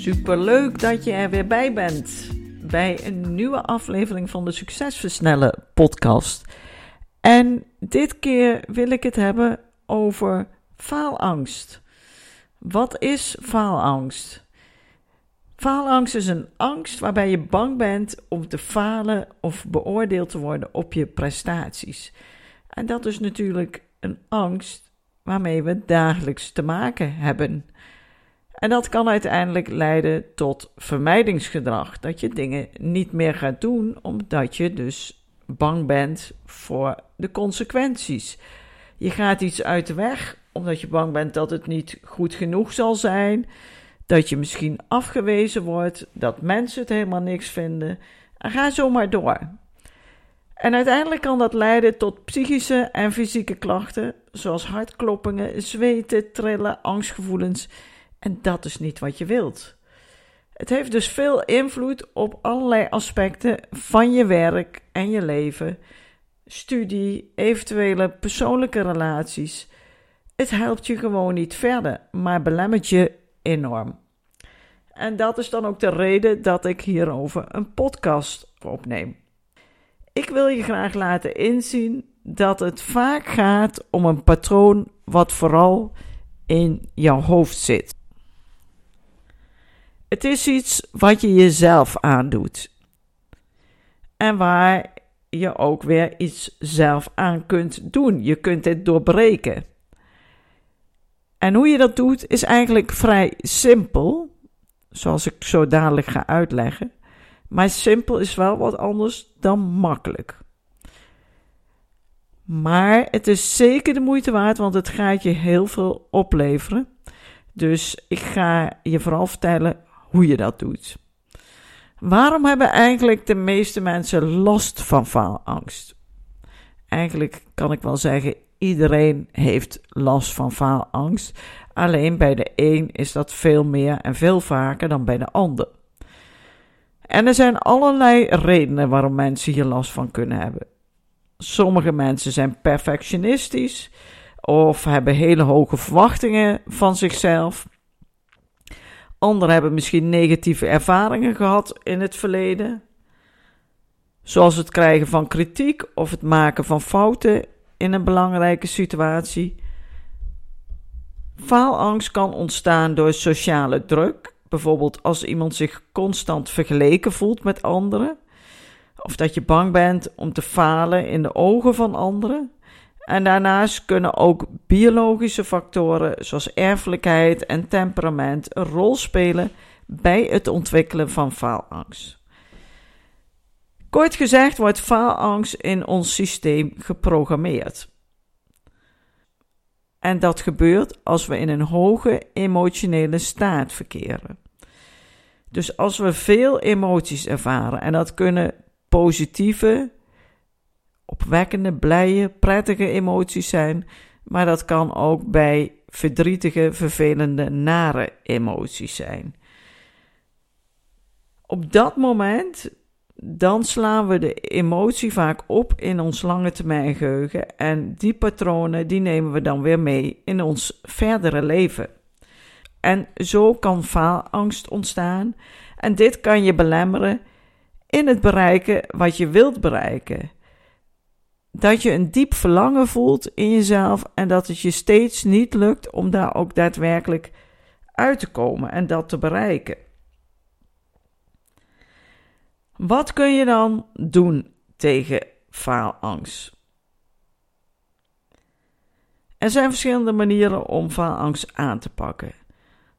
Superleuk dat je er weer bij bent bij een nieuwe aflevering van de Succesversnellen podcast. En dit keer wil ik het hebben over faalangst. Wat is faalangst? Faalangst is een angst waarbij je bang bent om te falen of beoordeeld te worden op je prestaties. En dat is natuurlijk een angst waarmee we dagelijks te maken hebben. En dat kan uiteindelijk leiden tot vermijdingsgedrag. Dat je dingen niet meer gaat doen omdat je dus bang bent voor de consequenties. Je gaat iets uit de weg omdat je bang bent dat het niet goed genoeg zal zijn. Dat je misschien afgewezen wordt, dat mensen het helemaal niks vinden. En ga zo maar door. En uiteindelijk kan dat leiden tot psychische en fysieke klachten, zoals hartkloppingen, zweten, trillen, angstgevoelens en dat is niet wat je wilt. Het heeft dus veel invloed op allerlei aspecten van je werk en je leven, studie, eventuele persoonlijke relaties. Het helpt je gewoon niet verder, maar belemmert je enorm. En dat is dan ook de reden dat ik hierover een podcast opneem. Ik wil je graag laten inzien dat het vaak gaat om een patroon wat vooral in jouw hoofd zit. Het is iets wat je jezelf aandoet. En waar je ook weer iets zelf aan kunt doen. Je kunt het doorbreken. En hoe je dat doet is eigenlijk vrij simpel, zoals ik zo dadelijk ga uitleggen. Maar simpel is wel wat anders dan makkelijk. Maar het is zeker de moeite waard, want het gaat je heel veel opleveren. Dus ik ga je vooral vertellen hoe je dat doet. Waarom hebben eigenlijk de meeste mensen last van faalangst? Eigenlijk kan ik wel zeggen, iedereen heeft last van faalangst. Alleen bij de een is dat veel meer en veel vaker dan bij de ander. En er zijn allerlei redenen waarom mensen hier last van kunnen hebben. Sommige mensen zijn perfectionistisch of hebben hele hoge verwachtingen van zichzelf. Anderen hebben misschien negatieve ervaringen gehad in het verleden, zoals het krijgen van kritiek of het maken van fouten in een belangrijke situatie. Faalangst kan ontstaan door sociale druk, bijvoorbeeld als iemand zich constant vergeleken voelt met anderen, of dat je bang bent om te falen in de ogen van anderen. En daarnaast kunnen ook biologische factoren zoals erfelijkheid en temperament een rol spelen bij het ontwikkelen van faalangst. Kort gezegd wordt faalangst in ons systeem geprogrammeerd. En dat gebeurt als we in een hoge emotionele staat verkeren. Dus als we veel emoties ervaren, en dat kunnen positieve, opwekkende, blije, prettige emoties zijn, maar dat kan ook bij verdrietige, vervelende, nare emoties zijn. Op dat moment dan slaan we de emotie vaak op in ons lange termijn geheugen en die patronen die nemen we dan weer mee in ons verdere leven. En zo kan faalangst ontstaan en dit kan je belemmeren in het bereiken wat je wilt bereiken dat je een diep verlangen voelt in jezelf en dat het je steeds niet lukt om daar ook daadwerkelijk uit te komen en dat te bereiken. Wat kun je dan doen tegen faalangst? Er zijn verschillende manieren om faalangst aan te pakken.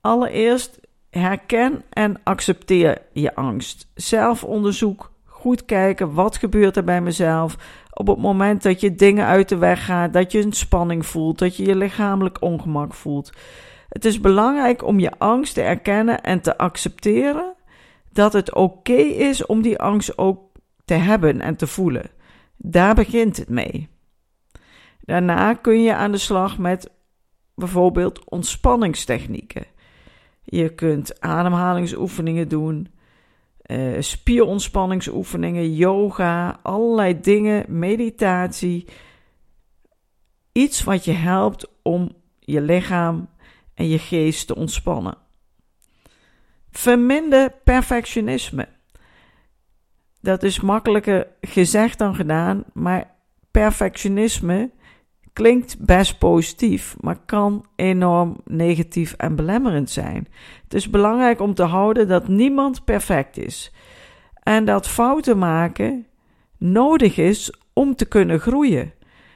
Allereerst herken en accepteer je angst. Zelfonderzoek goed kijken wat gebeurt er bij mezelf. Op het moment dat je dingen uit de weg gaat, dat je een spanning voelt, dat je je lichamelijk ongemak voelt. Het is belangrijk om je angst te erkennen en te accepteren dat het oké is om die angst ook te hebben en te voelen. Daar begint het mee. Daarna kun je aan de slag met bijvoorbeeld ontspanningstechnieken. Je kunt ademhalingsoefeningen doen, uh, spierontspanningsoefeningen, yoga, allerlei dingen, meditatie. Iets wat je helpt om je lichaam en je geest te ontspannen. Verminder perfectionisme. Dat is makkelijker gezegd dan gedaan, maar perfectionisme klinkt best positief, maar kan enorm negatief en belemmerend zijn. Het is belangrijk om te houden dat niemand perfect is en dat fouten maken nodig is om te kunnen groeien.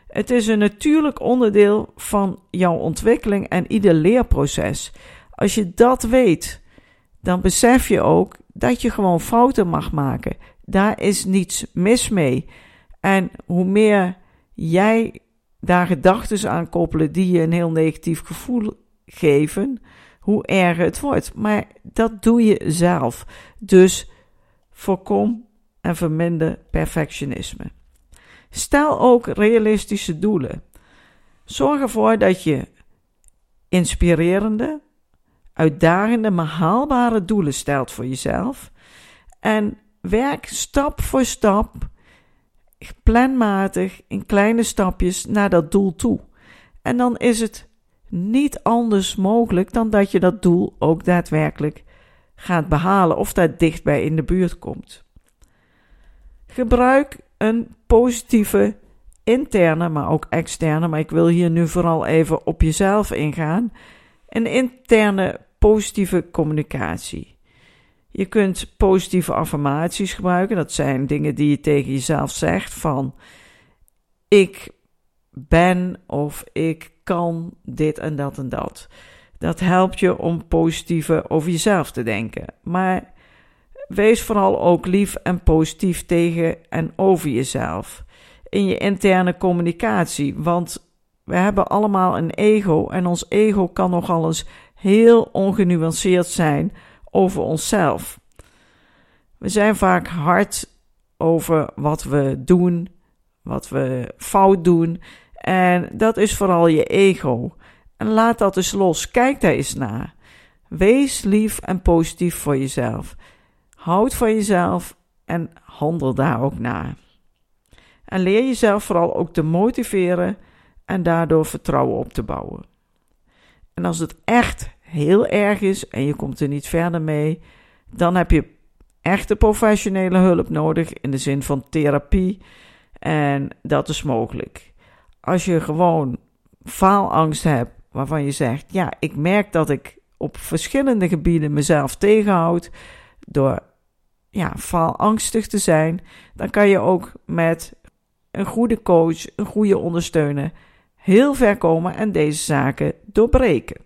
Het is een natuurlijk onderdeel van jouw ontwikkeling en ieder leerproces. Als je dat weet, dan besef je ook dat je gewoon fouten mag maken. Daar is niets mis mee. En hoe meer jij daar gedachten aan koppelen die je een heel negatief gevoel geven, hoe erger het wordt. Maar dat doe je zelf. Dus voorkom en verminder perfectionisme. Stel ook realistische doelen. Zorg ervoor dat je inspirerende, uitdagende, maar haalbare doelen stelt voor jezelf. En werk stap voor stap, planmatig, in kleine stapjes naar dat doel toe. En dan is het niet anders mogelijk dan dat je dat doel ook daadwerkelijk gaat behalen of daar dichtbij in de buurt komt. Gebruik een positieve interne, maar ook externe, maar ik wil hier nu vooral even op jezelf ingaan. Een interne positieve communicatie. Je kunt positieve affirmaties gebruiken. Dat zijn dingen die je tegen jezelf zegt van ik ben of ik kan dit en dat en dat. Dat helpt je om positiever over jezelf te denken. Maar wees vooral ook lief en positief tegen en over jezelf. In je interne communicatie. Want we hebben allemaal een ego. En ons ego kan nogal eens heel ongenuanceerd zijn over onszelf. We zijn vaak hard over wat we doen, wat we fout doen. En dat is vooral je ego. En laat dat eens los. Kijk daar eens naar. Wees lief en positief voor jezelf. Houd van jezelf en handel daar ook naar. En leer jezelf vooral ook te motiveren en daardoor vertrouwen op te bouwen. En als het echt heel erg is en je komt er niet verder mee, dan heb je echte professionele hulp nodig in de zin van therapie. En dat is mogelijk. Als je gewoon faalangst hebt waarvan je zegt: Ja, ik merk dat ik op verschillende gebieden mezelf tegenhoud door ja, faalangstig te zijn, dan kan je ook met een goede coach, een goede ondersteuner, heel ver komen en deze zaken doorbreken.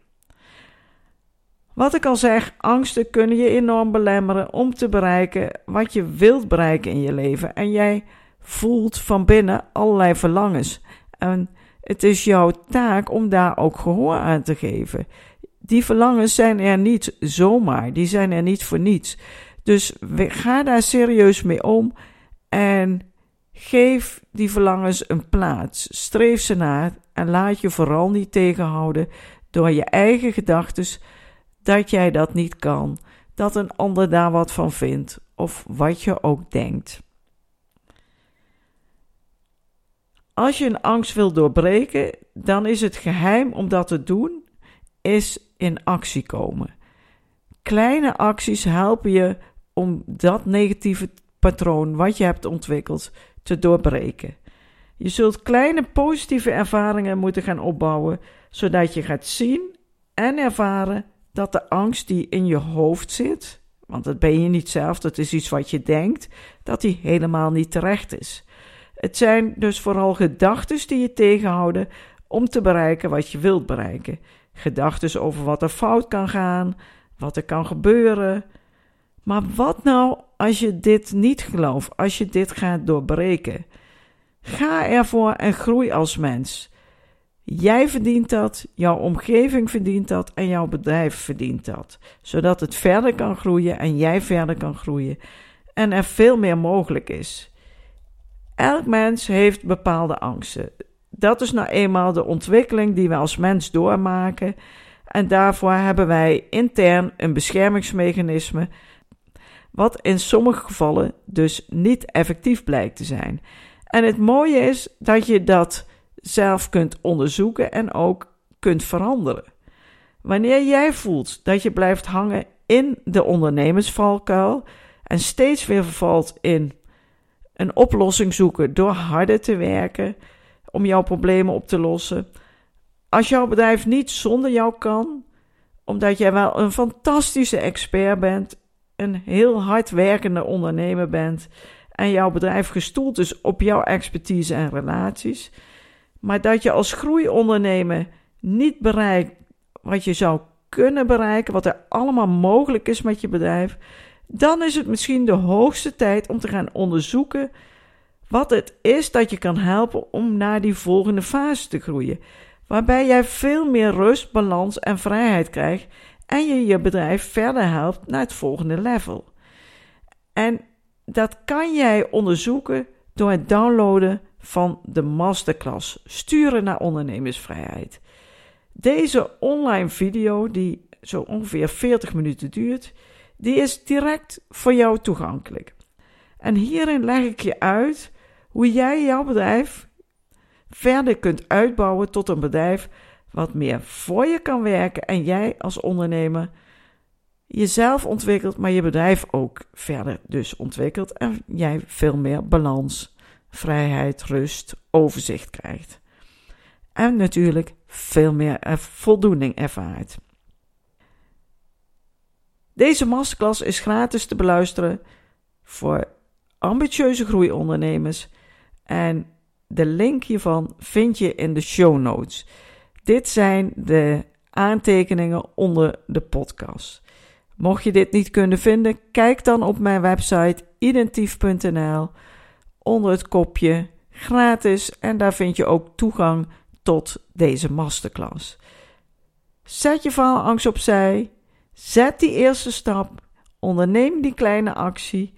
Wat ik al zeg, angsten kunnen je enorm belemmeren om te bereiken wat je wilt bereiken in je leven. En jij voelt van binnen allerlei verlangens. En het is jouw taak om daar ook gehoor aan te geven. Die verlangens zijn er niet zomaar, die zijn er niet voor niets. Dus ga daar serieus mee om en geef die verlangens een plaats. Streef ze na en laat je vooral niet tegenhouden door je eigen gedachten dat jij dat niet kan, dat een ander daar wat van vindt of wat je ook denkt. Als je een angst wil doorbreken, dan is het geheim om dat te doen, is in actie komen. Kleine acties helpen je om dat negatieve patroon wat je hebt ontwikkeld te doorbreken. Je zult kleine positieve ervaringen moeten gaan opbouwen, zodat je gaat zien en ervaren dat de angst die in je hoofd zit, want dat ben je niet zelf, dat is iets wat je denkt, dat die helemaal niet terecht is. Het zijn dus vooral gedachten die je tegenhouden om te bereiken wat je wilt bereiken. Gedachten over wat er fout kan gaan, wat er kan gebeuren. Maar wat nou als je dit niet gelooft, als je dit gaat doorbreken? Ga ervoor en groei als mens. Jij verdient dat, jouw omgeving verdient dat en jouw bedrijf verdient dat. Zodat het verder kan groeien en jij verder kan groeien en er veel meer mogelijk is. Elk mens heeft bepaalde angsten. Dat is nou eenmaal de ontwikkeling die we als mens doormaken. En daarvoor hebben wij intern een beschermingsmechanisme, wat in sommige gevallen dus niet effectief blijkt te zijn. En het mooie is dat je dat zelf kunt onderzoeken en ook kunt veranderen. Wanneer jij voelt dat je blijft hangen in de ondernemersvalkuil en steeds weer vervalt in een oplossing zoeken door harder te werken om jouw problemen op te lossen. Als jouw bedrijf niet zonder jou kan, omdat jij wel een fantastische expert bent, een heel hard werkende ondernemer bent en jouw bedrijf gestoeld is op jouw expertise en relaties, maar dat je als groeiondernemer niet bereikt wat je zou kunnen bereiken, wat er allemaal mogelijk is met je bedrijf, dan is het misschien de hoogste tijd om te gaan onderzoeken wat het is dat je kan helpen om naar die volgende fase te groeien. Waarbij jij veel meer rust, balans en vrijheid krijgt en je je bedrijf verder helpt naar het volgende level. En dat kan jij onderzoeken door het downloaden van de masterclass Sturen naar ondernemersvrijheid. Deze online video, die zo ongeveer 40 minuten duurt, die is direct voor jou toegankelijk. En hierin leg ik je uit hoe jij jouw bedrijf verder kunt uitbouwen tot een bedrijf wat meer voor je kan werken en jij als ondernemer jezelf ontwikkelt, maar je bedrijf ook verder dus ontwikkelt en jij veel meer balans, vrijheid, rust, overzicht krijgt. En natuurlijk veel meer voldoening ervaart. Deze masterclass is gratis te beluisteren voor ambitieuze groeiondernemers en de link hiervan vind je in de show notes. Dit zijn de aantekeningen onder de podcast. Mocht je dit niet kunnen vinden, kijk dan op mijn website identief.nl onder het kopje gratis en daar vind je ook toegang tot deze masterclass. Zet je faalangst opzij, zet die eerste stap, onderneem die kleine actie,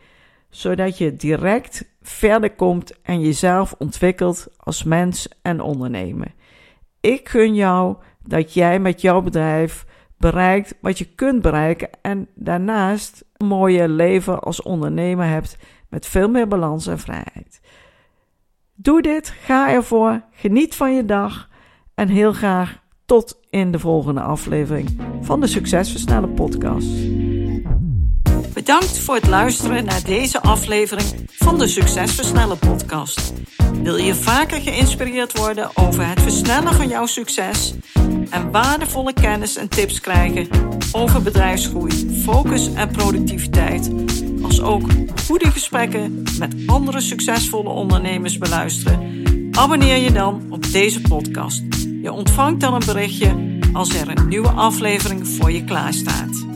zodat je direct verder komt en jezelf ontwikkelt als mens en ondernemer. Ik gun jou dat jij met jouw bedrijf bereikt wat je kunt bereiken en daarnaast een mooie leven als ondernemer hebt met veel meer balans en vrijheid. Doe dit, ga ervoor, geniet van je dag en heel graag tot in de volgende aflevering van de Succesversnellen podcast. Bedankt voor het luisteren naar deze aflevering van de Succesversnellen podcast. Wil je vaker geïnspireerd worden over het versnellen van jouw succes en waardevolle kennis en tips krijgen over bedrijfsgroei, focus en productiviteit, als ook goede gesprekken met andere succesvolle ondernemers beluisteren? Abonneer je dan op deze podcast. Je ontvangt dan een berichtje als er een nieuwe aflevering voor je klaarstaat.